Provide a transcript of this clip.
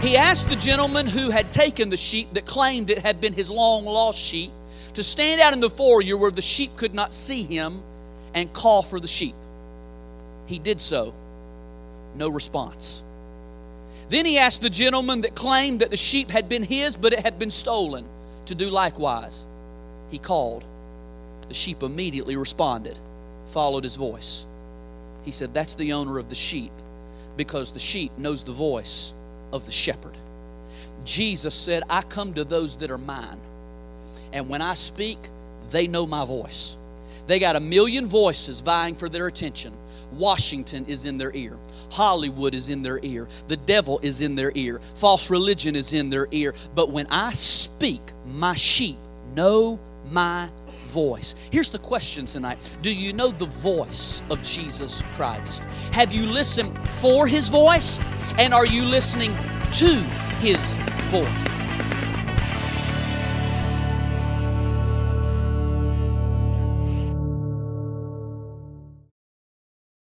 He asked the gentleman who had taken the sheep that claimed it had been his long lost sheep to stand out in the foyer where the sheep could not see him and call for the sheep. He did so. No response. Then he asked the gentleman that claimed that the sheep had been his but it had been stolen to do likewise. He called. The sheep immediately responded, followed his voice. He said, That's the owner of the sheep because the sheep knows the voice of the shepherd. Jesus said, I come to those that are mine. And when I speak, they know my voice. They got a million voices vying for their attention. Washington is in their ear. Hollywood is in their ear. The devil is in their ear. False religion is in their ear. But when I speak, my sheep know my voice. Here's the question tonight Do you know the voice of Jesus Christ? Have you listened for his voice? And are you listening to his voice?